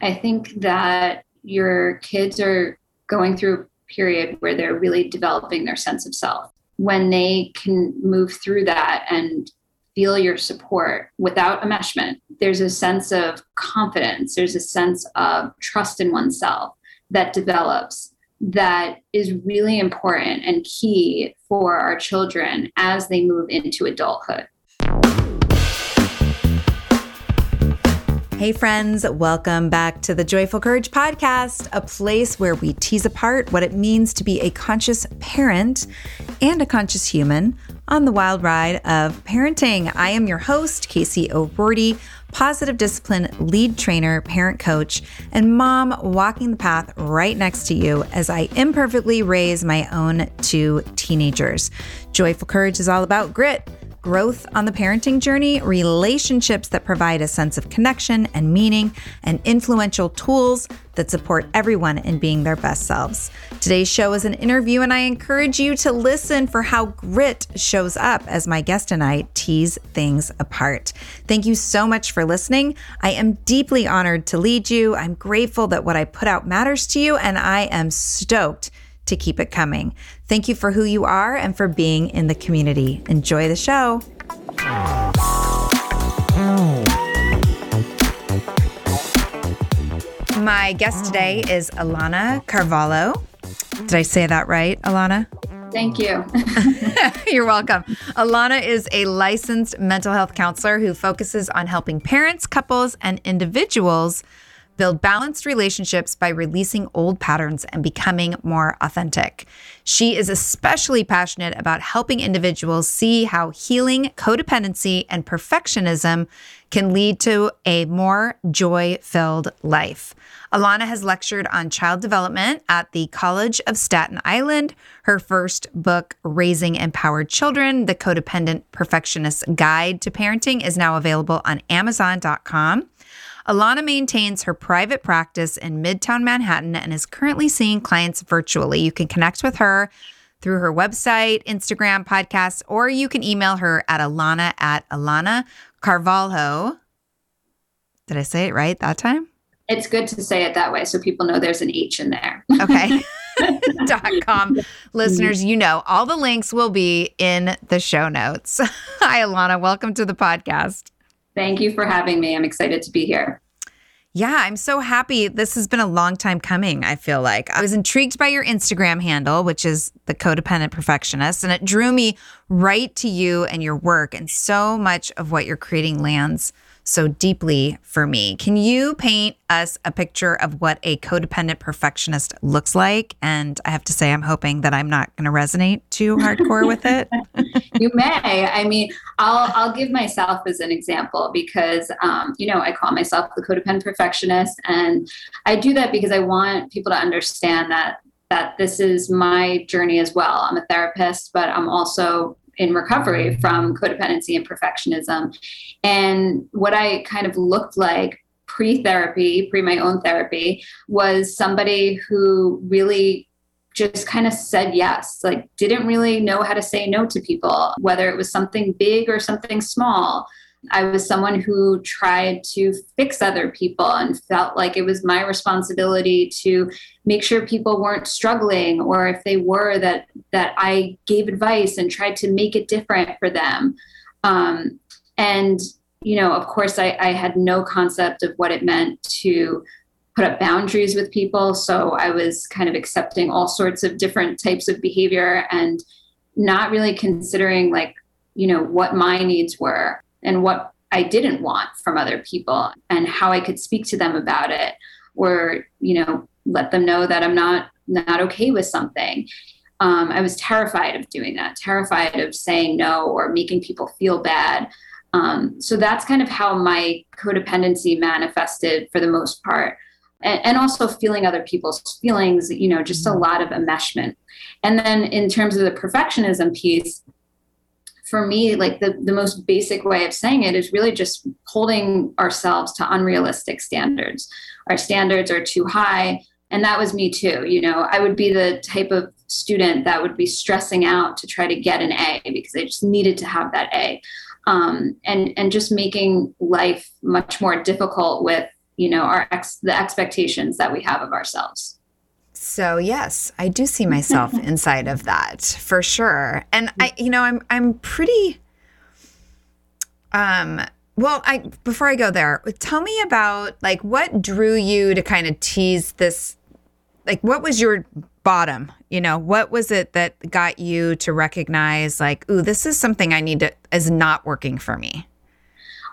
I think that your kids are going through a period where they're really developing their sense of self. When they can move through that and feel your support without enmeshment, there's a sense of confidence, there's a sense of trust in oneself that develops that is really important and key for our children as they move into adulthood. Hey, friends, welcome back to the Joyful Courage Podcast, a place where we tease apart what it means to be a conscious parent and a conscious human on the wild ride of parenting. I am your host, Casey O'Roarty, positive discipline lead trainer, parent coach, and mom walking the path right next to you as I imperfectly raise my own two teenagers. Joyful Courage is all about grit growth on the parenting journey, relationships that provide a sense of connection and meaning, and influential tools that support everyone in being their best selves. Today's show is an interview, and I encourage you to listen for how grit shows up as my guest and I tease things apart. Thank you so much for listening. I am deeply honored to lead you. I'm grateful that what I put out matters to you, and I am stoked to keep it coming. Thank you for who you are and for being in the community. Enjoy the show. My guest today is Alana Carvalho. Did I say that right, Alana? Thank you. You're welcome. Alana is a licensed mental health counselor who focuses on helping parents, couples, and individuals build balanced relationships by releasing old patterns and becoming more authentic. She is especially passionate about helping individuals see how healing codependency and perfectionism can lead to a more joy filled life. Alana has lectured on child development at the College of Staten Island. Her first book, Raising Empowered Children The Codependent Perfectionist Guide to Parenting, is now available on Amazon.com. Alana maintains her private practice in Midtown Manhattan and is currently seeing clients virtually. You can connect with her through her website, Instagram, podcast, or you can email her at Alana at Alana Carvalho. Did I say it right that time? It's good to say it that way so people know there's an H in there. Okay. dot com listeners you know all the links will be in the show notes hi alana welcome to the podcast Thank you for having me. I'm excited to be here. Yeah, I'm so happy. This has been a long time coming, I feel like. I was intrigued by your Instagram handle, which is the codependent perfectionist, and it drew me right to you and your work. And so much of what you're creating lands so deeply for me. Can you paint us a picture of what a codependent perfectionist looks like? And I have to say, I'm hoping that I'm not going to resonate too hardcore with it. you may. I mean, I'll I'll give myself as an example because um, you know I call myself the codependent perfectionist, and I do that because I want people to understand that that this is my journey as well. I'm a therapist, but I'm also in recovery from codependency and perfectionism. And what I kind of looked like pre therapy, pre my own therapy, was somebody who really just kind of said yes, like didn't really know how to say no to people, whether it was something big or something small. I was someone who tried to fix other people and felt like it was my responsibility to make sure people weren't struggling or if they were that that I gave advice and tried to make it different for them. Um, and you know, of course, I, I had no concept of what it meant to put up boundaries with people. So I was kind of accepting all sorts of different types of behavior and not really considering like, you know, what my needs were and what I didn't want from other people and how I could speak to them about it or, you know, let them know that I'm not not okay with something. Um, I was terrified of doing that, terrified of saying no or making people feel bad. Um, so that's kind of how my codependency manifested for the most part. And, and, also feeling other people's feelings, you know, just a lot of enmeshment. And then in terms of the perfectionism piece, for me, like the, the most basic way of saying it is really just holding ourselves to unrealistic standards. Our standards are too high. And that was me too. You know, I would be the type of student that would be stressing out to try to get an A because I just needed to have that A. Um, and and just making life much more difficult with you know our ex the expectations that we have of ourselves so yes i do see myself inside of that for sure. And i you know i'm i'm pretty um well i before i go there tell me about like what drew you to kind of tease this like what was your bottom? You know what was it that got you to recognize like ooh this is something i need to is not working for me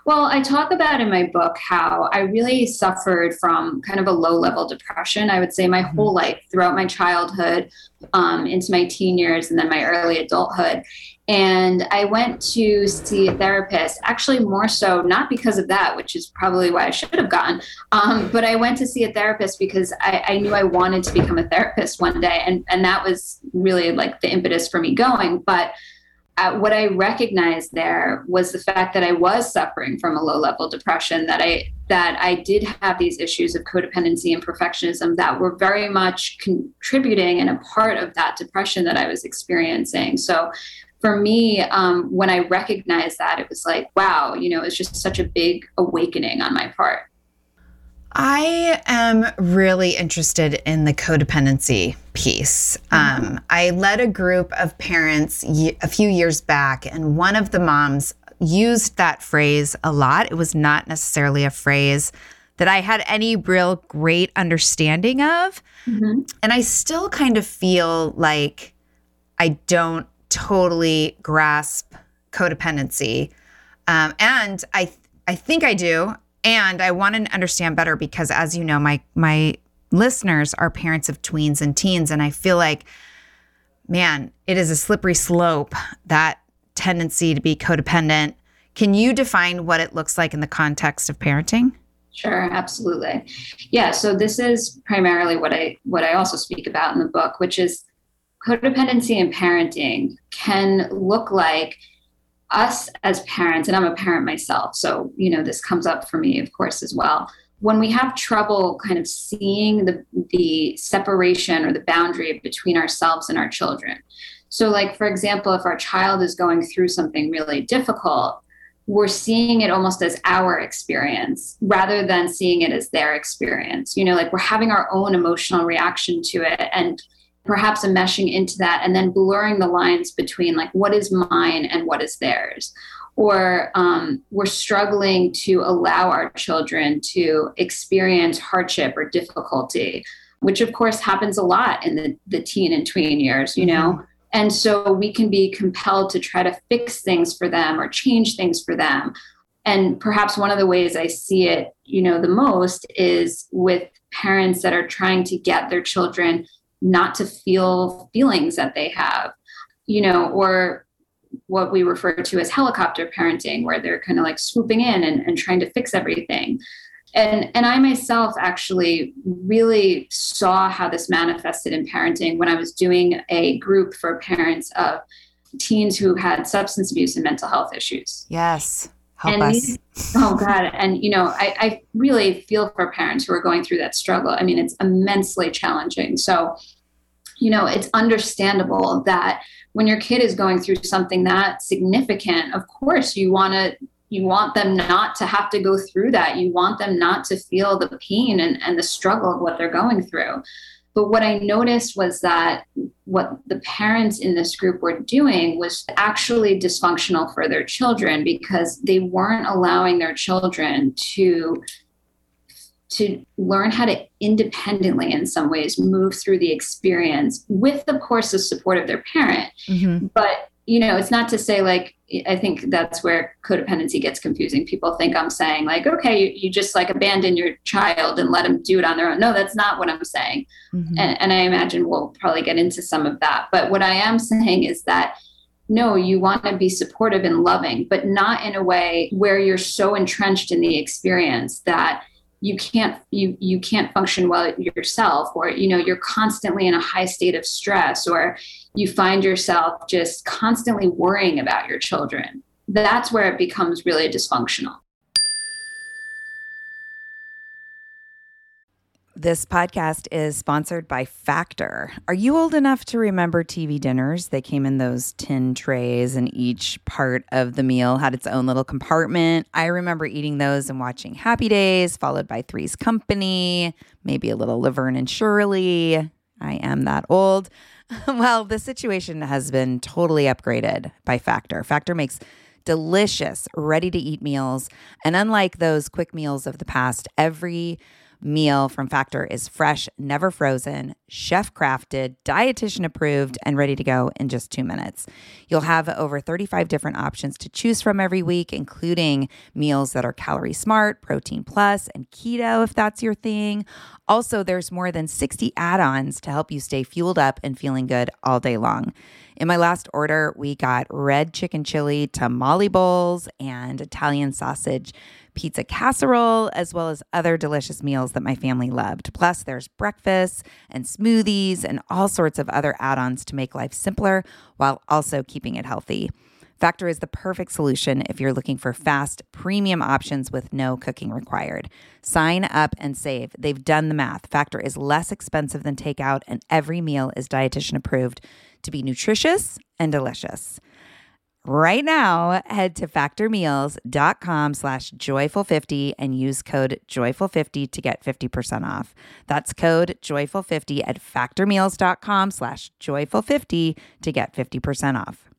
well, I talk about in my book how I really suffered from kind of a low level depression. I would say my whole mm-hmm. life, throughout my childhood, um, into my teen years, and then my early adulthood. And I went to see a therapist, actually, more so not because of that, which is probably why I should have gone, um, but I went to see a therapist because I, I knew I wanted to become a therapist one day. And, and that was really like the impetus for me going. But uh, what I recognized there was the fact that I was suffering from a low level depression, that I that I did have these issues of codependency and perfectionism that were very much contributing and a part of that depression that I was experiencing. So for me, um, when I recognized that, it was like, wow, you know, it's just such a big awakening on my part. I am really interested in the codependency piece. Mm-hmm. Um, I led a group of parents a few years back, and one of the moms used that phrase a lot. It was not necessarily a phrase that I had any real great understanding of. Mm-hmm. And I still kind of feel like I don't totally grasp codependency. Um, and I, I think I do. And I want to understand better because as you know, my my listeners are parents of tweens and teens and I feel like man, it is a slippery slope that tendency to be codependent. Can you define what it looks like in the context of parenting? Sure, absolutely. Yeah, so this is primarily what I what I also speak about in the book, which is codependency and parenting can look like us as parents, and I'm a parent myself, so you know this comes up for me, of course, as well. When we have trouble kind of seeing the the separation or the boundary between ourselves and our children. So, like for example, if our child is going through something really difficult, we're seeing it almost as our experience rather than seeing it as their experience. You know, like we're having our own emotional reaction to it and perhaps enmeshing into that and then blurring the lines between like what is mine and what is theirs. Or um, we're struggling to allow our children to experience hardship or difficulty which of course happens a lot in the, the teen and tween years you know? Mm-hmm. and so we can be compelled to try to fix things for them or change things for them. And perhaps one of the ways i see it you know the most is with parents that are trying to get their children not to feel feelings that they have, you know, or what we refer to as helicopter parenting, where they're kind of like swooping in and, and trying to fix everything. And, and I myself actually really saw how this manifested in parenting when I was doing a group for parents of teens who had substance abuse and mental health issues. Yes. Help and us. Oh God. And you know, I, I really feel for parents who are going through that struggle. I mean, it's immensely challenging. So, you know, it's understandable that when your kid is going through something that significant, of course you want to you want them not to have to go through that. You want them not to feel the pain and, and the struggle of what they're going through. But what I noticed was that what the parents in this group were doing was actually dysfunctional for their children because they weren't allowing their children to to learn how to independently in some ways move through the experience with of course the support of their parent mm-hmm. but you know, it's not to say like I think that's where codependency gets confusing. People think I'm saying like, okay, you, you just like abandon your child and let them do it on their own. No, that's not what I'm saying. Mm-hmm. And, and I imagine we'll probably get into some of that. But what I am saying is that no, you want to be supportive and loving, but not in a way where you're so entrenched in the experience that you can't you you can't function well yourself or you know you're constantly in a high state of stress or you find yourself just constantly worrying about your children that's where it becomes really dysfunctional This podcast is sponsored by Factor. Are you old enough to remember TV dinners? They came in those tin trays, and each part of the meal had its own little compartment. I remember eating those and watching Happy Days, followed by Three's Company, maybe a little Laverne and Shirley. I am that old. well, the situation has been totally upgraded by Factor. Factor makes delicious, ready to eat meals. And unlike those quick meals of the past, every meal from Factor is fresh, never frozen, chef crafted, dietitian approved, and ready to go in just two minutes. You'll have over 35 different options to choose from every week, including meals that are calorie smart, protein plus, and keto if that's your thing. Also, there's more than 60 add ons to help you stay fueled up and feeling good all day long. In my last order, we got red chicken chili tamale bowls and Italian sausage pizza casserole, as well as other delicious meals that my family loved. Plus, there's breakfast and smoothies and all sorts of other add ons to make life simpler while also keeping it healthy. Factor is the perfect solution if you're looking for fast, premium options with no cooking required. Sign up and save. They've done the math. Factor is less expensive than takeout, and every meal is dietitian approved to be nutritious and delicious. Right now, head to factormeals.com slash joyful50 and use code joyful50 to get 50% off. That's code joyful50 at factormeals.com slash joyful50 to get 50% off.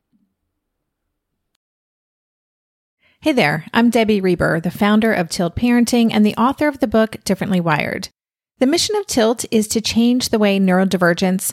Hey there, I'm Debbie Reber, the founder of Tilt Parenting and the author of the book Differently Wired. The mission of Tilt is to change the way neurodivergence,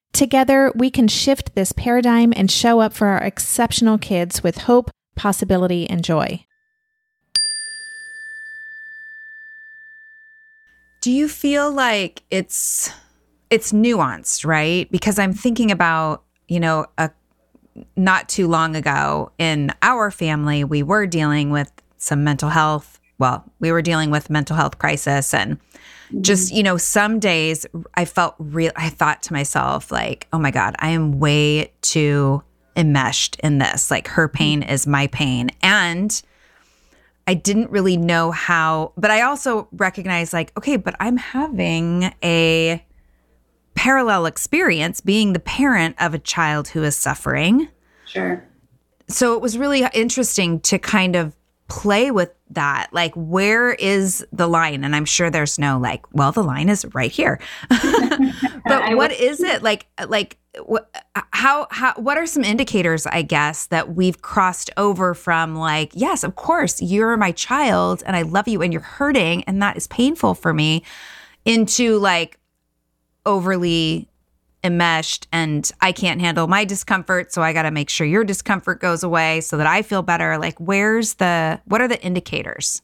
Together, we can shift this paradigm and show up for our exceptional kids with hope, possibility, and joy. Do you feel like it's it's nuanced, right? Because I'm thinking about, you know, a not too long ago in our family, we were dealing with some mental health. Well, we were dealing with mental health crisis and just, mm-hmm. you know, some days I felt real I thought to myself like, "Oh my god, I am way too enmeshed in this. Like her pain is my pain." And I didn't really know how, but I also recognized like, okay, but I'm having a parallel experience being the parent of a child who is suffering. Sure. So it was really interesting to kind of play with that. Like, where is the line? And I'm sure there's no like, well, the line is right here. but what is it like? Like, what, how, how, what are some indicators, I guess, that we've crossed over from like, yes, of course, you're my child and I love you and you're hurting and that is painful for me, into like, overly enmeshed and I can't handle my discomfort. So I got to make sure your discomfort goes away so that I feel better. Like, where's the, what are the indicators?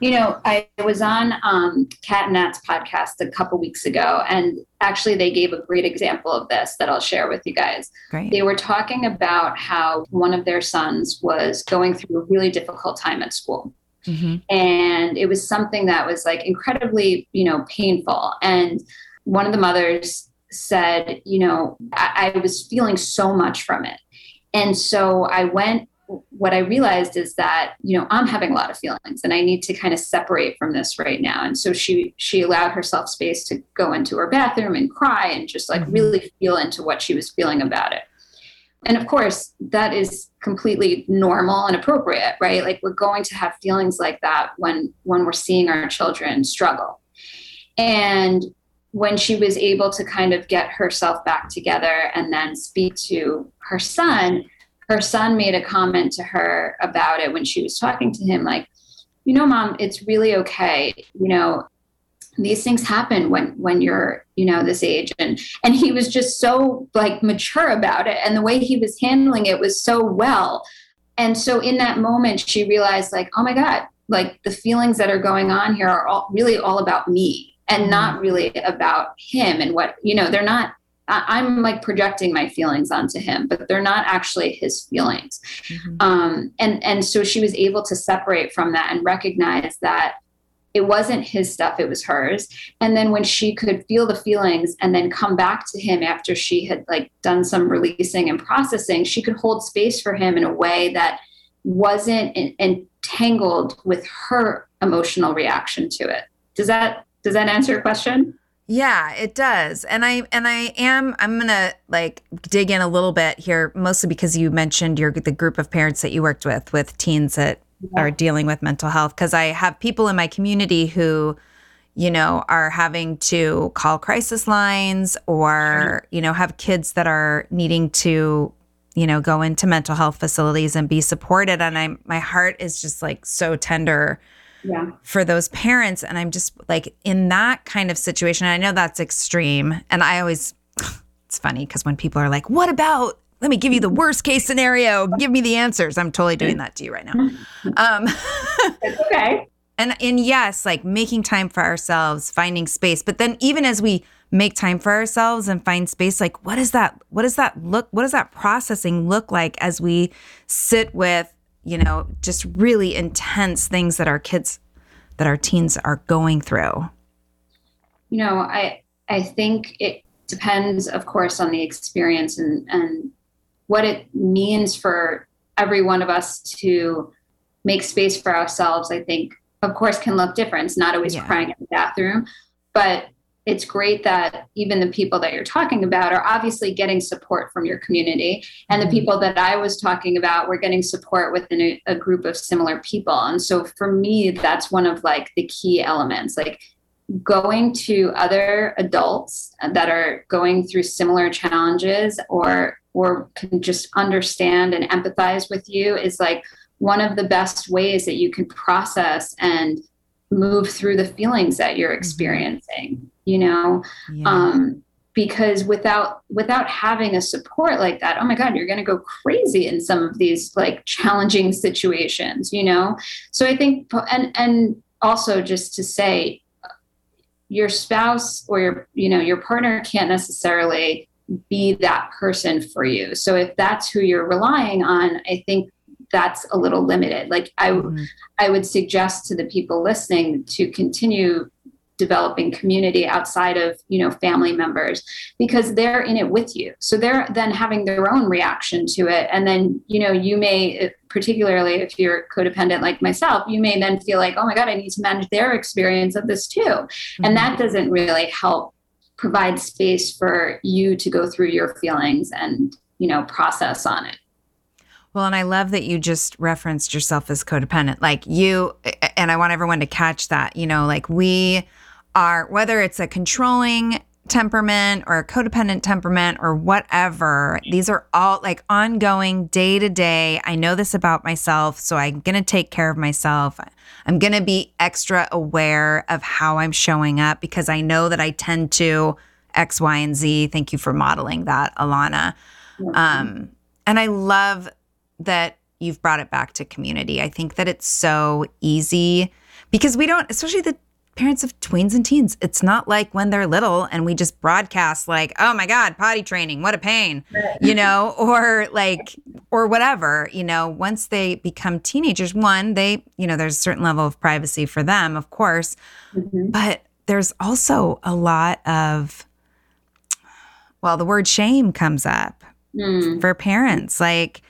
You know, I was on um, Cat and Nat's podcast a couple weeks ago, and actually, they gave a great example of this that I'll share with you guys. Great. They were talking about how one of their sons was going through a really difficult time at school. Mm-hmm. And it was something that was like incredibly, you know, painful. And one of the mothers said, you know, I, I was feeling so much from it. And so I went what I realized is that you know I'm having a lot of feelings and I need to kind of separate from this right now. And so she she allowed herself space to go into her bathroom and cry and just like mm-hmm. really feel into what she was feeling about it. And of course, that is completely normal and appropriate, right? Like we're going to have feelings like that when when we're seeing our children struggle. And when she was able to kind of get herself back together and then speak to her son, her son made a comment to her about it when she was talking to him, like, you know, mom, it's really okay. You know, these things happen when when you're you know this age. And and he was just so like mature about it and the way he was handling it was so well. And so in that moment she realized like oh my god like the feelings that are going on here are all really all about me and mm-hmm. not really about him and what you know they're not I'm like projecting my feelings onto him, but they're not actually his feelings. Mm-hmm. Um, and and so she was able to separate from that and recognize that it wasn't his stuff it was hers and then when she could feel the feelings and then come back to him after she had like done some releasing and processing she could hold space for him in a way that wasn't entangled with her emotional reaction to it does that does that answer your question yeah, it does. And I and I am I'm going to like dig in a little bit here mostly because you mentioned your the group of parents that you worked with with teens that yeah. are dealing with mental health because I have people in my community who you know are having to call crisis lines or you know have kids that are needing to you know go into mental health facilities and be supported and I my heart is just like so tender yeah. for those parents and I'm just like in that kind of situation I know that's extreme and I always it's funny because when people are like what about let me give you the worst case scenario. Give me the answers. I'm totally doing that to you right now. Um, okay. And and yes, like making time for ourselves, finding space. But then even as we make time for ourselves and find space, like what does that what does that look what does that processing look like as we sit with, you know, just really intense things that our kids that our teens are going through? You know, I I think it depends, of course, on the experience and and what it means for every one of us to make space for ourselves, I think, of course, can look different. It's not always yeah. crying in the bathroom, but it's great that even the people that you're talking about are obviously getting support from your community. And the mm-hmm. people that I was talking about were getting support within a, a group of similar people. And so for me, that's one of like the key elements. Like going to other adults that are going through similar challenges or or can just understand and empathize with you is like one of the best ways that you can process and move through the feelings that you're mm-hmm. experiencing you know yeah. um, because without without having a support like that oh my god you're going to go crazy in some of these like challenging situations you know so i think and and also just to say your spouse or your you know your partner can't necessarily be that person for you. So if that's who you're relying on, I think that's a little limited. Like I mm-hmm. I would suggest to the people listening to continue developing community outside of you know family members because they're in it with you. So they're then having their own reaction to it. And then you know you may particularly if you're codependent like myself you may then feel like oh my god i need to manage their experience of this too. Mm-hmm. and that doesn't really help provide space for you to go through your feelings and you know process on it. Well and i love that you just referenced yourself as codependent. Like you and i want everyone to catch that you know like we are whether it's a controlling temperament or a codependent temperament or whatever. These are all like ongoing day to day. I know this about myself, so I'm going to take care of myself. I'm going to be extra aware of how I'm showing up because I know that I tend to X, Y, and Z. Thank you for modeling that, Alana. Um, and I love that you've brought it back to community. I think that it's so easy because we don't, especially the parents of tweens and teens. It's not like when they're little and we just broadcast like, "Oh my god, potty training, what a pain." You know, or like or whatever, you know, once they become teenagers, one, they, you know, there's a certain level of privacy for them, of course. Mm-hmm. But there's also a lot of well, the word shame comes up mm. for parents like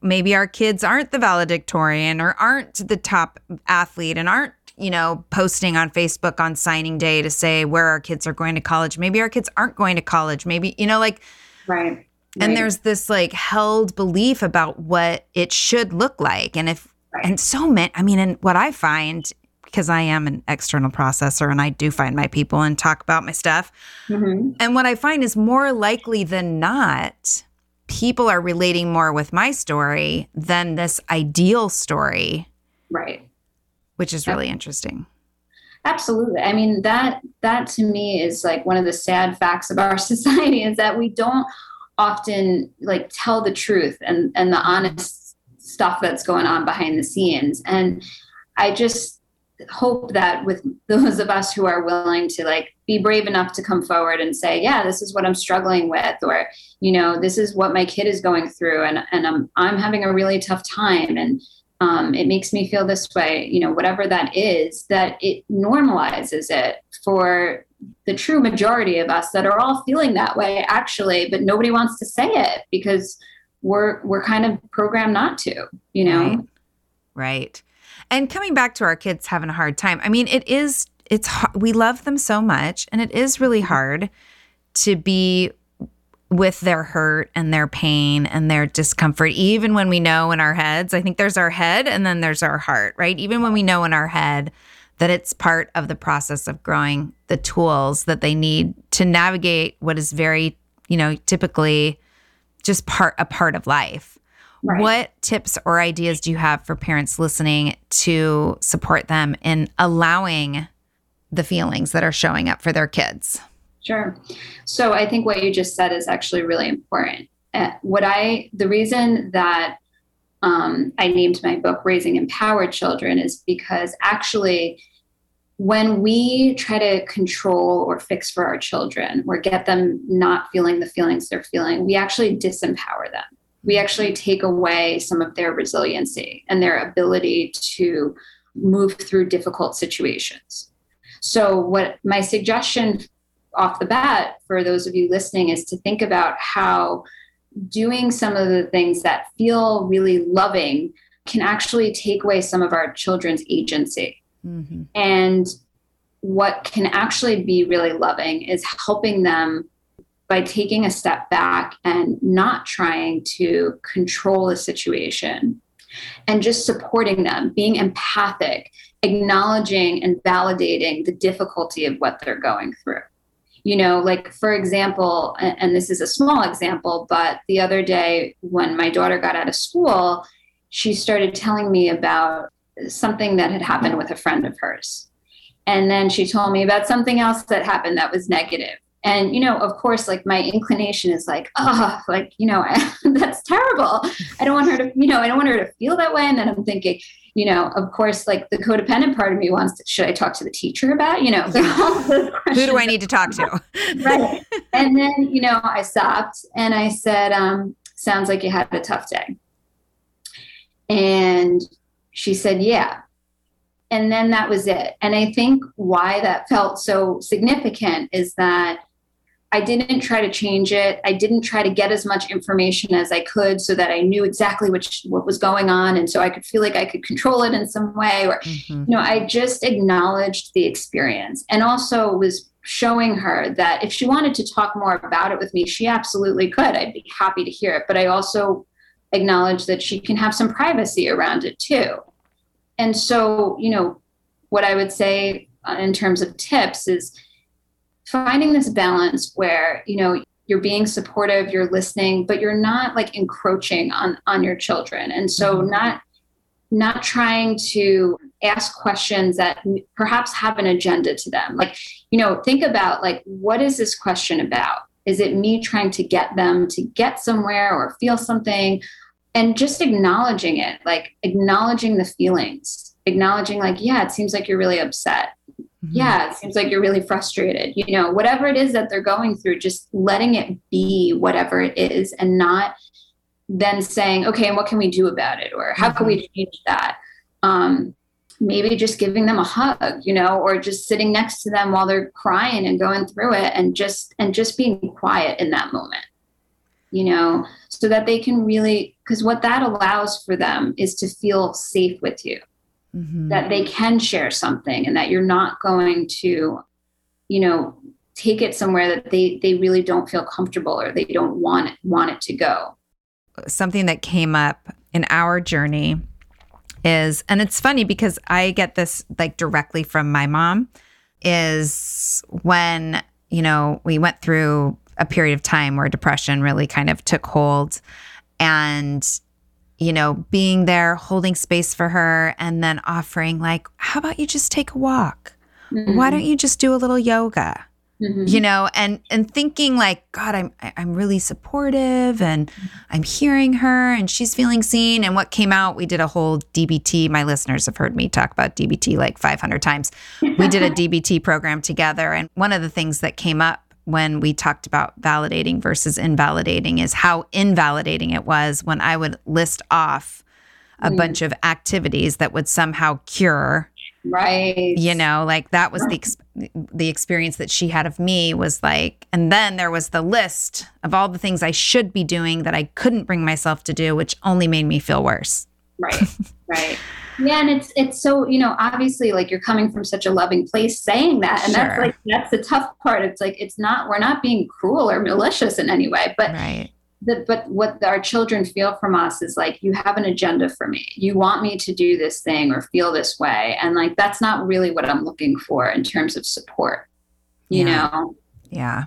maybe our kids aren't the valedictorian or aren't the top athlete and aren't you know, posting on Facebook on signing day to say where our kids are going to college. Maybe our kids aren't going to college. Maybe, you know, like, right. And right. there's this like held belief about what it should look like. And if, right. and so many, I mean, and what I find, because I am an external processor and I do find my people and talk about my stuff. Mm-hmm. And what I find is more likely than not, people are relating more with my story than this ideal story. Right. Which is really interesting. Absolutely. I mean that that to me is like one of the sad facts of our society is that we don't often like tell the truth and and the honest stuff that's going on behind the scenes. And I just hope that with those of us who are willing to like be brave enough to come forward and say yeah this is what i'm struggling with or you know this is what my kid is going through and and i'm i'm having a really tough time and um, it makes me feel this way you know whatever that is that it normalizes it for the true majority of us that are all feeling that way actually but nobody wants to say it because we're we're kind of programmed not to you know? Right, right. and coming back to our kids having a hard time i mean it is it's we love them so much and it is really hard to be with their hurt and their pain and their discomfort, even when we know in our heads, I think there's our head and then there's our heart, right? Even when we know in our head that it's part of the process of growing the tools that they need to navigate what is very, you know, typically just part a part of life. Right. What tips or ideas do you have for parents listening to support them in allowing the feelings that are showing up for their kids? Sure. So I think what you just said is actually really important. Uh, what I, the reason that um, I named my book Raising Empowered Children is because actually, when we try to control or fix for our children or get them not feeling the feelings they're feeling, we actually disempower them. We actually take away some of their resiliency and their ability to move through difficult situations. So, what my suggestion off the bat for those of you listening is to think about how doing some of the things that feel really loving can actually take away some of our children's agency. Mm-hmm. And what can actually be really loving is helping them by taking a step back and not trying to control the situation and just supporting them, being empathic, acknowledging and validating the difficulty of what they're going through you know like for example and this is a small example but the other day when my daughter got out of school she started telling me about something that had happened with a friend of hers. And then she told me about something else that happened that was negative. And you know of course like my inclination is like oh like you know that's terrible. I don't want her to you know i don't want her to feel that way. And then i'm thinking you know of course like the codependent part of me wants to should i talk to the teacher about you know who do i need to talk to? Right. And then you know i stopped and i said um, sounds like you had a tough day. And she said yeah. And then that was it. And i think why that felt so significant is that I didn't try to change it. I didn't try to get as much information as I could so that I knew exactly which what was going on and so I could feel like I could control it in some way or mm-hmm. you know, I just acknowledged the experience and also was showing her that if she wanted to talk more about it with me, she absolutely could. I'd be happy to hear it, but I also acknowledged that she can have some privacy around it too. And so, you know, what I would say uh, in terms of tips is finding this balance where you know you're being supportive you're listening but you're not like encroaching on on your children and so mm-hmm. not not trying to ask questions that perhaps have an agenda to them like you know think about like what is this question about is it me trying to get them to get somewhere or feel something and just acknowledging it like acknowledging the feelings acknowledging like yeah it seems like you're really upset. Yeah it seems like you're really frustrated you know whatever it is that they're going through just letting it be whatever it is and not then saying okay and what can we do about it or how mm-hmm. can we mm-hmm. change that um, maybe just giving them a hug you know or just sitting next to them while they're crying and going through it and just and just being quiet in that moment you know so that they can really because what that allows for them is to feel safe with you mm-hmm. that they can share something and that you're not going to, you know, take it somewhere that they they really don't feel comfortable or they don't want it, want it to go. Something that came up in our journey is, and it's funny because I get this like directly from my mom, is when, you know, we went through a period of time where depression really kind of took hold and you know, being there, holding space for her, and then offering, like, how about you just take a walk? Mm-hmm. Why don't you just do a little yoga? Mm-hmm. You know, and and thinking like, God, I'm I'm really supportive, and I'm hearing her, and she's feeling seen. And what came out, we did a whole DBT. My listeners have heard me talk about DBT like 500 times. We did a DBT program together, and one of the things that came up when we talked about validating versus invalidating is how invalidating it was when I would list off a mm. bunch of activities that would somehow cure. Right. You know like that was the ex- the experience that she had of me was like and then there was the list of all the things I should be doing that I couldn't bring myself to do which only made me feel worse. Right. Right yeah and it's it's so you know obviously like you're coming from such a loving place saying that and sure. that's like that's the tough part. It's like it's not we're not being cruel or malicious in any way but right. the, but what our children feel from us is like you have an agenda for me. You want me to do this thing or feel this way and like that's not really what i'm looking for in terms of support you yeah. know? Yeah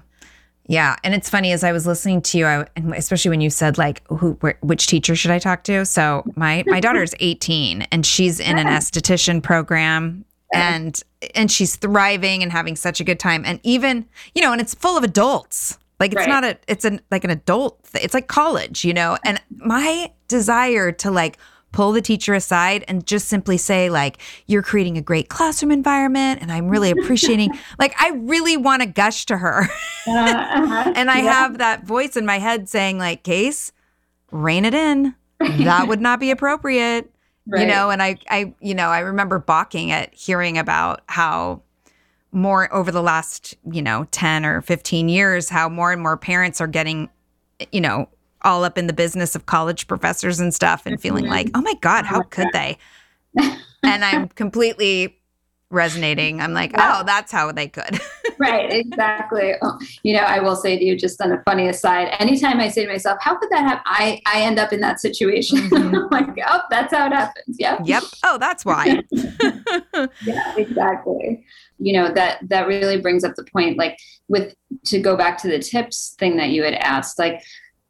yeah, and it's funny as I was listening to you, I, especially when you said like, who, where, which teacher should I talk to? So my my daughter's 18 and she's in an esthetician program, and and she's thriving and having such a good time, and even you know, and it's full of adults. Like it's right. not a, it's an like an adult. It's like college, you know. And my desire to like pull the teacher aside and just simply say like you're creating a great classroom environment and i'm really appreciating like i really want to gush to her uh, uh-huh. and i yeah. have that voice in my head saying like case rein it in that would not be appropriate right. you know and i i you know i remember balking at hearing about how more over the last you know 10 or 15 years how more and more parents are getting you know all up in the business of college professors and stuff and feeling mm-hmm. like, oh my God, how could they? and I'm completely resonating. I'm like, oh, that's how they could. right, exactly. Oh, you know, I will say to you, just on a funny aside, anytime I say to myself, how could that happen? I, I end up in that situation. Mm-hmm. I'm like, oh, that's how it happens. Yep. Yep. Oh, that's why. yeah, exactly. You know, that that really brings up the point, like with to go back to the tips thing that you had asked, like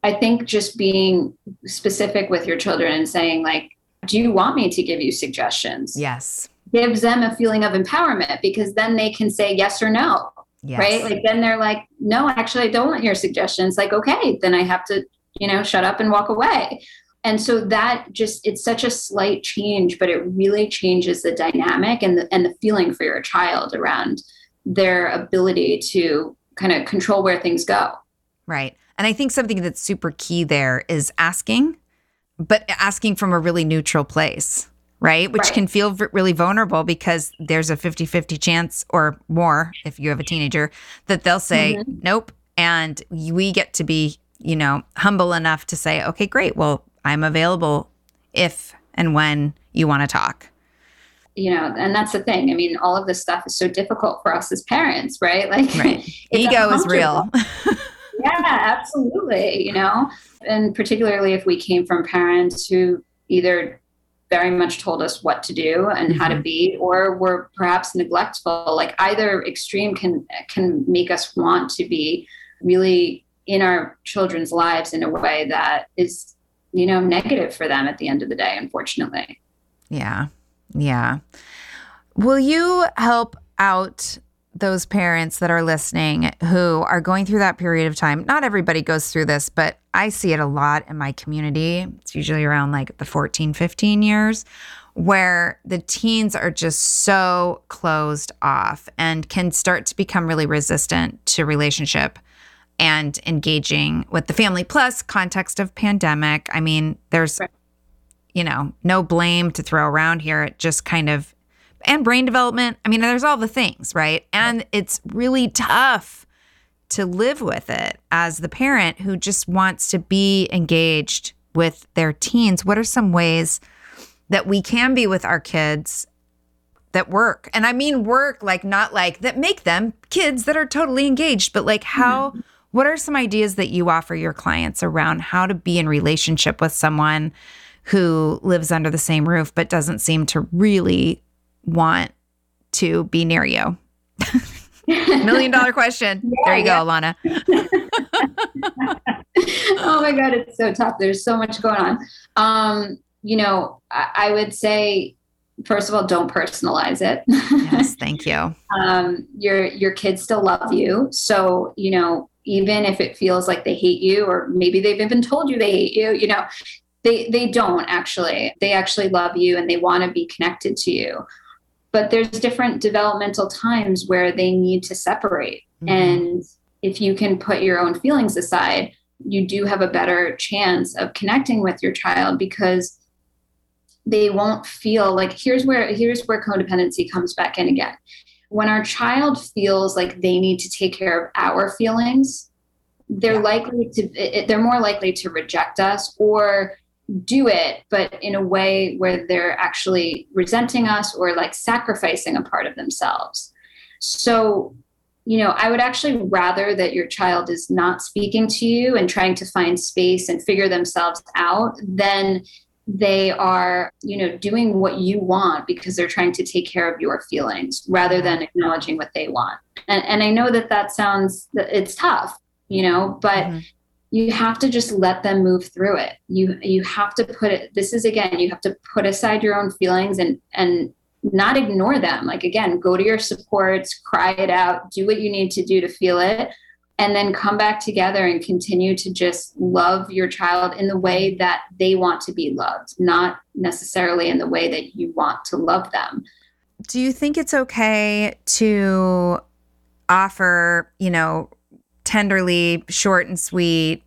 I think just being specific with your children and saying, like, do you want me to give you suggestions? Yes. Gives them a feeling of empowerment because then they can say yes or no. Yes. Right. Like then they're like, no, actually, I don't want your suggestions. Like, okay, then I have to, you know, shut up and walk away. And so that just it's such a slight change, but it really changes the dynamic and the and the feeling for your child around their ability to kind of control where things go. Right. And I think something that's super key there is asking, but asking from a really neutral place, right? Which right. can feel v- really vulnerable because there's a 50 50 chance or more if you have a teenager that they'll say, mm-hmm. nope. And we get to be, you know, humble enough to say, okay, great. Well, I'm available if and when you want to talk you know and that's the thing i mean all of this stuff is so difficult for us as parents right like right. ego is real yeah, absolutely. You know, and particularly if we came from parents who either very much told us what to do and mm-hmm. how to mm-hmm. be or were perhaps neglectful like either extreme can can make us want to be really in our children's lives in a way that is you know negative for them at the end of the day unfortunately yeah yeah will you help out those parents that are listening who are going through that period of time. Not everybody goes through this, but I see it a lot in my community. It's usually around like the 14, 15 years where the teens are just so closed off and can start to become really resistant to relationship and engaging with the family plus context of pandemic. I mean, there's you know, no blame to throw around here. It just kind of and brain development. I mean, there's all the things, right? And it's really tough to live with it as the parent who just wants to be engaged with their teens. What are some ways that we can be with our kids that work? And I mean work like not like that make them kids that are totally engaged, but like how mm-hmm. what are some ideas that you offer your clients around how to be in relationship with someone who lives under the same roof but doesn't seem to really want to be near you? Million dollar question. Yeah, there you yeah. go, Alana. oh my God, it's so tough. There's so much going on. Um, you know, I, I would say first of all, don't personalize it. yes, thank you. um, your your kids still love you, so you know even if it feels like they hate you, or maybe they've even told you they hate you, you know, they they don't actually. They actually love you and they want to be connected to you. But there's different developmental times where they need to separate, mm-hmm. and if you can put your own feelings aside, you do have a better chance of connecting with your child because they won't feel like here's where here's where codependency comes back in again when our child feels like they need to take care of our feelings they're yeah. likely to they're more likely to reject us or do it but in a way where they're actually resenting us or like sacrificing a part of themselves so you know i would actually rather that your child is not speaking to you and trying to find space and figure themselves out than they are you know doing what you want because they're trying to take care of your feelings rather than acknowledging what they want and, and i know that that sounds it's tough you know but mm-hmm. You have to just let them move through it you you have to put it this is again you have to put aside your own feelings and and not ignore them like again go to your supports cry it out do what you need to do to feel it and then come back together and continue to just love your child in the way that they want to be loved, not necessarily in the way that you want to love them. Do you think it's okay to offer, you know, tenderly, short and sweet,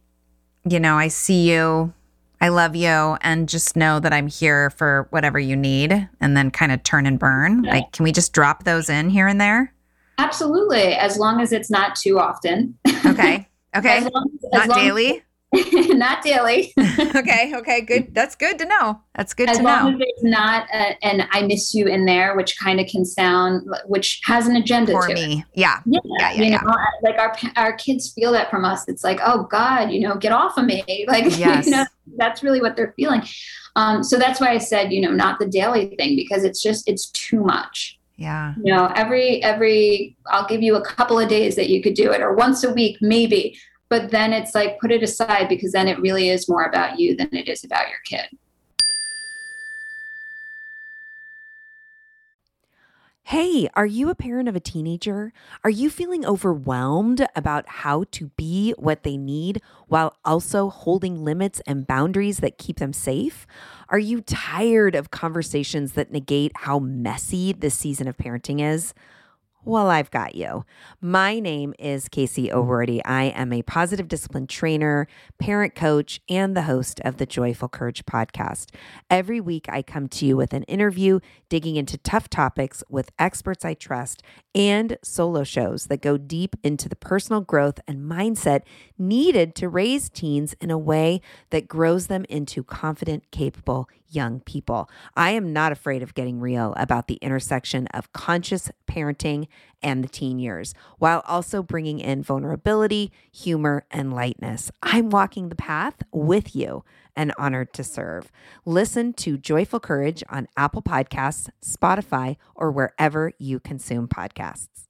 you know, I see you, I love you, and just know that I'm here for whatever you need, and then kind of turn and burn? Yeah. Like, can we just drop those in here and there? Absolutely, as long as it's not too often. Okay. Okay. as long, as not daily. not daily. okay. Okay. Good. That's good to know. That's good as to know. As long as there's not a, an "I miss you" in there, which kind of can sound, which has an agenda for to me. It. Yeah. Yeah. Yeah. yeah, you yeah. know, like our our kids feel that from us. It's like, oh God, you know, get off of me. Like, yes. you know, that's really what they're feeling. Um, so that's why I said, you know, not the daily thing because it's just it's too much. Yeah. You know, every every I'll give you a couple of days that you could do it or once a week maybe. But then it's like put it aside because then it really is more about you than it is about your kid. Hey, are you a parent of a teenager? Are you feeling overwhelmed about how to be what they need while also holding limits and boundaries that keep them safe? Are you tired of conversations that negate how messy this season of parenting is? Well, I've got you. My name is Casey O'Roarty. I am a positive discipline trainer, parent coach, and the host of the Joyful Courage podcast. Every week, I come to you with an interview digging into tough topics with experts I trust and solo shows that go deep into the personal growth and mindset needed to raise teens in a way that grows them into confident, capable young people. I am not afraid of getting real about the intersection of conscious parenting and the teen years, while also bringing in vulnerability, humor, and lightness. I'm walking the path with you and honored to serve. Listen to Joyful Courage on Apple Podcasts, Spotify, or wherever you consume podcasts.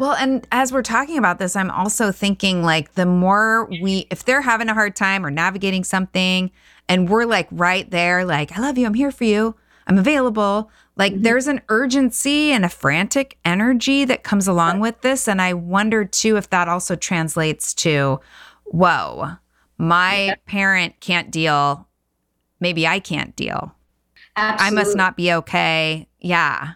Well, and as we're talking about this, I'm also thinking like the more we, if they're having a hard time or navigating something and we're like right there, like, I love you, I'm here for you, I'm available. Like mm-hmm. there's an urgency and a frantic energy that comes along with this. And I wonder too if that also translates to, whoa, my yeah. parent can't deal. Maybe I can't deal. Absolutely. I must not be okay. Yeah.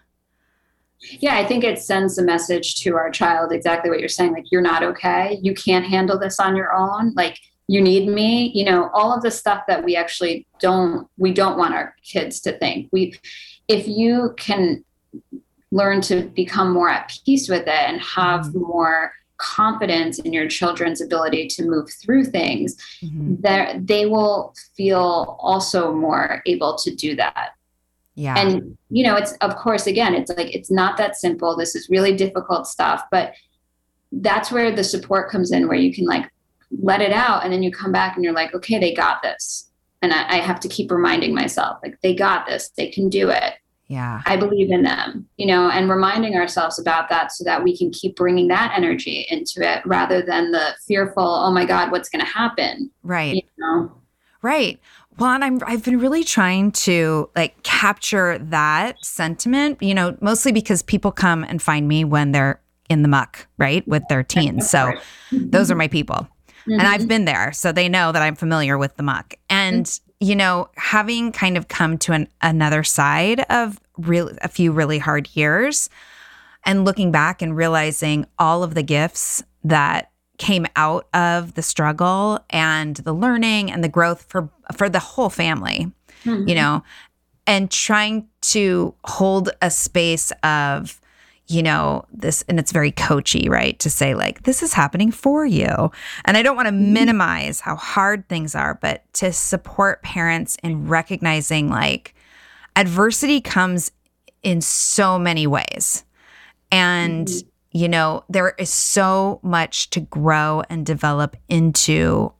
Yeah, I think it sends a message to our child exactly what you're saying. Like, you're not okay. You can't handle this on your own. Like, you need me you know all of the stuff that we actually don't we don't want our kids to think we if you can learn to become more at peace with it and have mm-hmm. more confidence in your children's ability to move through things mm-hmm. that they will feel also more able to do that yeah. And you know it's of course again it's like it's not that simple. This is really difficult stuff but that's where the support comes in where you can like let it out and then you come back and you're like okay they got this. And I, I, have to keep reminding myself like they got this. They can do it. Yeah. I believe in them you know and reminding ourselves about that so that we can keep bringing that energy into it rather than the fearful oh my god what's going to happen? Right. You know? Right well, and I'm I've been really trying to like capture that sentiment, you know, mostly because people come and find me when they're in the muck, right, with their teens. So those are my people. Mm-hmm. And I've mm-hmm. been there, so they know that I'm familiar with the muck. And mm-hmm. you know, having kind of come to an, another side of real a few really hard years and looking back and realizing all of the gifts that came out of the struggle and the learning and the growth for for the whole family mm-hmm. you know and trying to hold a space of you know, this, and it's very coachy, right? To say, like, this is happening for you. And I don't want to mm-hmm. minimize how hard things are, but to support parents in recognizing, like, adversity comes in so many ways. And, mm-hmm. You know, there is so much to grow and develop into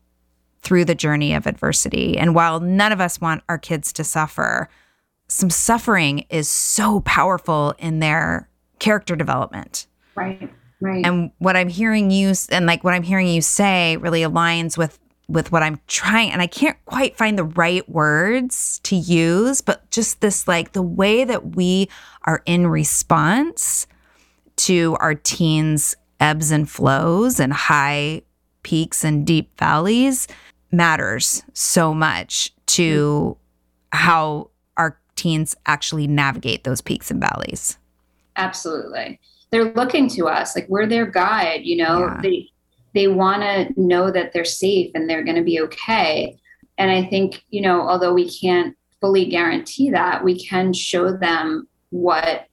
through the journey of adversity. And while none of us want our kids to suffer, some suffering is so powerful in their character development. Right. Right. And what I'm hearing you and like what I'm hearing you say really aligns with with what I'm trying and I can't quite find the right words to use, but just this like the way that we are in response to our teens ebbs and flows and high peaks and deep valleys matters so much to mm-hmm. how our teens actually navigate those peaks and valleys. Absolutely. They're looking to us like we're their guide, you know. Yeah. They they want to know that they're safe and they're going to be okay. And I think, you know, although we can't fully guarantee that, we can show them what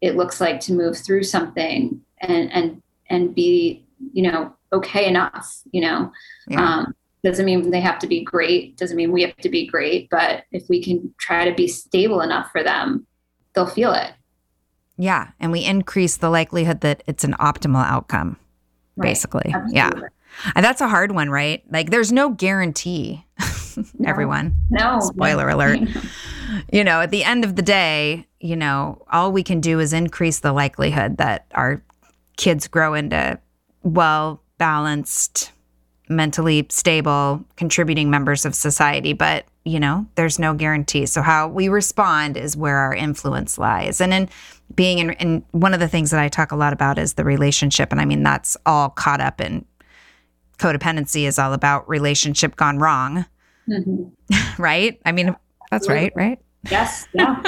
it looks like to move through something and and and be, you know, okay enough, you know. Yeah. Um, doesn't mean they have to be great, doesn't mean we have to be great, but if we can try to be stable enough for them, they'll feel it. Yeah. And we increase the likelihood that it's an optimal outcome, right. basically. Absolutely. Yeah. And that's a hard one, right? Like there's no guarantee, no. everyone. No. Spoiler no. alert. you know, at the end of the day, you know, all we can do is increase the likelihood that our kids grow into well balanced, mentally stable, contributing members of society. But, you know, there's no guarantee. So how we respond is where our influence lies. And in being in, in one of the things that I talk a lot about is the relationship. And I mean, that's all caught up in codependency is all about relationship gone wrong. Mm-hmm. right? I mean, that's right, right? Yes. Yeah.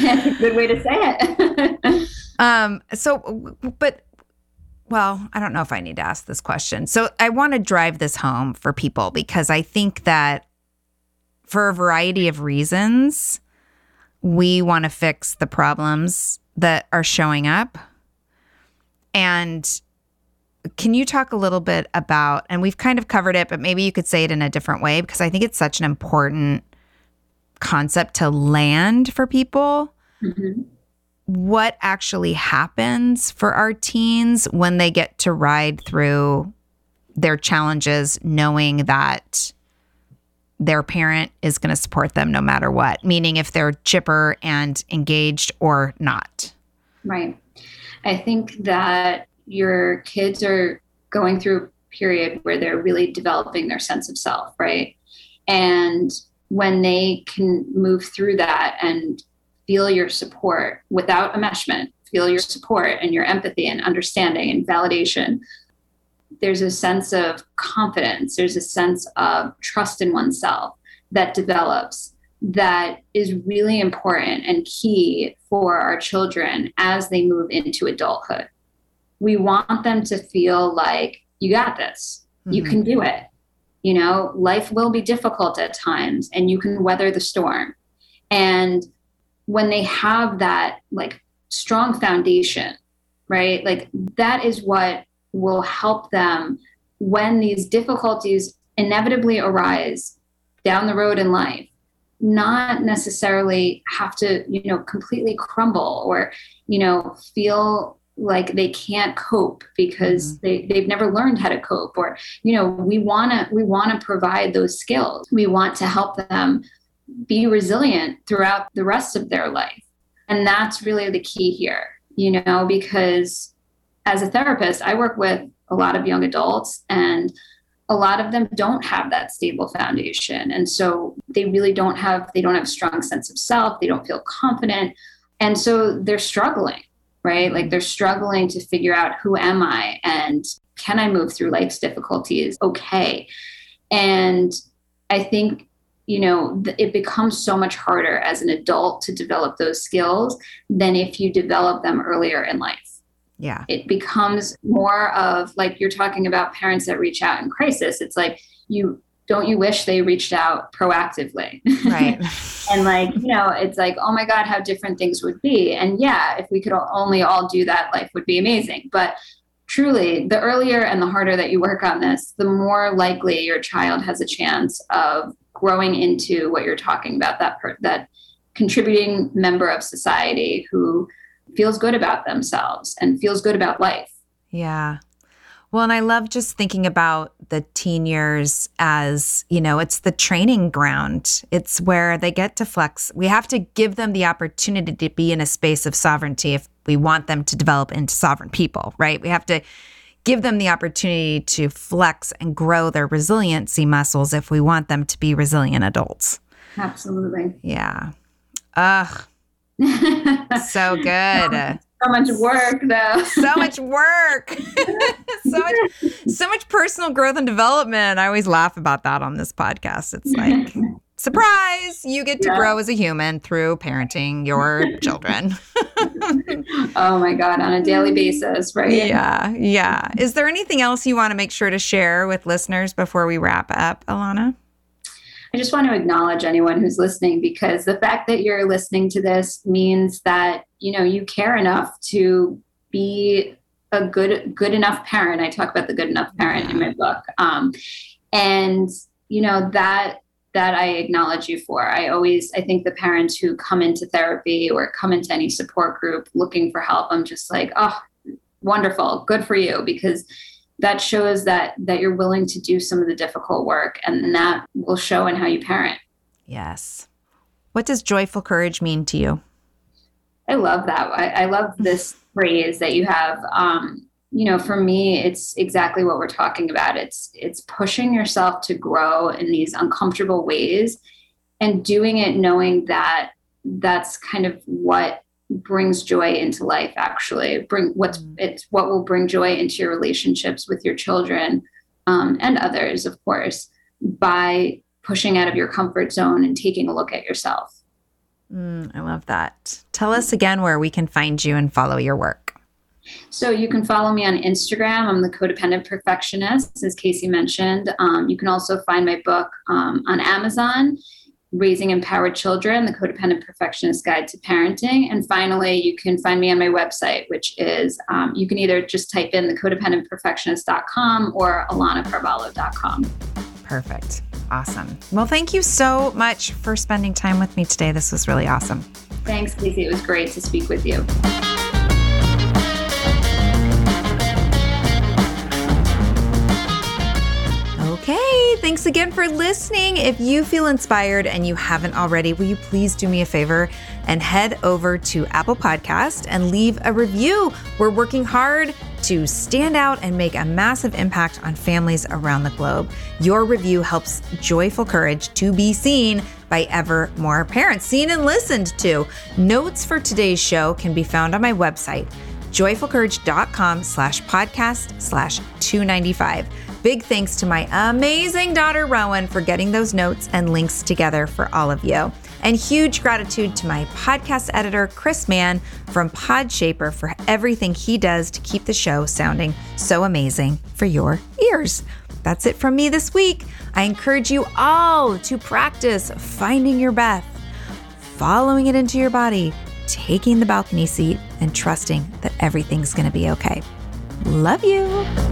that's a good way to say it. um, so, but well, I don't know if I need to ask this question. So I want to drive this home for people because I think that for a variety of reasons, we want to fix the problems that are showing up. And can you talk a little bit about, and we've kind of covered it, but maybe you could say it in a different way because I think it's such an important concept to land for people. Mm-hmm. What actually happens for our teens when they get to ride through their challenges, knowing that their parent is going to support them no matter what, meaning if they're chipper and engaged or not. Right. I think that your kids are going through a period where they're really developing their sense of self, right? And when they can move through that and feel your support without enmeshment, feel your support and your empathy and understanding and validation, there's a sense of confidence, there's a sense of trust in oneself that develops that is really important and key for our children as they move into adulthood. We want them to feel like you got this, mm-hmm. you can do it. You know, life will be difficult at times and you can weather the storm. And when they have that like strong foundation, right? Like that is what will help them when these difficulties inevitably arise down the road in life not necessarily have to you know completely crumble or you know feel like they can't cope because mm-hmm. they, they've never learned how to cope or you know we want to we want to provide those skills. We want to help them be resilient throughout the rest of their life. And that's really the key here you know because as a therapist i work with a lot of young adults and a lot of them don't have that stable foundation. And so they really don't have they don't have a strong sense of self. They don't feel confident. And so they're struggling right like they're struggling to figure out who am i and can i move through life's difficulties okay and i think you know it becomes so much harder as an adult to develop those skills than if you develop them earlier in life yeah. It becomes more of like you're talking about parents that reach out in crisis. It's like you don't you wish they reached out proactively? Right. and like, you know, it's like, oh my God, how different things would be. And yeah, if we could only all do that, life would be amazing. But truly, the earlier and the harder that you work on this, the more likely your child has a chance of growing into what you're talking about that per- that contributing member of society who feels good about themselves and feels good about life. Yeah. Well, and I love just thinking about the teen years as, you know, it's the training ground. It's where they get to flex. We have to give them the opportunity to be in a space of sovereignty if we want them to develop into sovereign people, right? We have to give them the opportunity to flex and grow their resiliency muscles if we want them to be resilient adults. Absolutely. Yeah. Ugh, so good. So much work though. so much work. so much so much personal growth and development. I always laugh about that on this podcast. It's like surprise, you get to yeah. grow as a human through parenting your children. oh my god, on a daily basis, right? Yeah. Yeah. Is there anything else you want to make sure to share with listeners before we wrap up, Alana? I just want to acknowledge anyone who's listening because the fact that you're listening to this means that you know you care enough to be a good good enough parent. I talk about the good enough parent in my book, um, and you know that that I acknowledge you for. I always I think the parents who come into therapy or come into any support group looking for help, I'm just like, oh, wonderful, good for you because that shows that that you're willing to do some of the difficult work and that will show in how you parent. Yes. What does joyful courage mean to you i love that. I, I love this phrase that you have. Um, you know for me it's exactly what we're talking about. It's it's pushing yourself to grow in these uncomfortable ways and doing it knowing that that's kind of what brings joy into life actually. Bring what's mm. it's what will bring joy into your relationships with your children um, and others of course by pushing out of your comfort zone and taking a look at yourself mm, i love that tell us again where we can find you and follow your work so you can follow me on Instagram. I'm the codependent perfectionist, as Casey mentioned. Um, you can also find my book um, on Amazon. Raising Empowered Children, the Codependent Perfectionist Guide to Parenting. And finally, you can find me on my website, which is um, you can either just type in the codependentperfectionist.com or alanacarvalho.com. Perfect. Awesome. Well, thank you so much for spending time with me today. This was really awesome. Thanks, Casey. It was great to speak with you. Okay, thanks again for listening. If you feel inspired and you haven't already, will you please do me a favor and head over to Apple Podcast and leave a review? We're working hard to stand out and make a massive impact on families around the globe. Your review helps Joyful Courage to be seen by ever more parents, seen and listened to. Notes for today's show can be found on my website, joyfulcourage.com slash podcast slash 295. Big thanks to my amazing daughter Rowan for getting those notes and links together for all of you. And huge gratitude to my podcast editor, Chris Mann from Podshaper, for everything he does to keep the show sounding so amazing for your ears. That's it from me this week. I encourage you all to practice finding your breath, following it into your body, taking the balcony seat, and trusting that everything's going to be okay. Love you.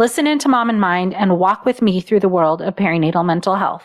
Listen into Mom and Mind and walk with me through the world of perinatal mental health.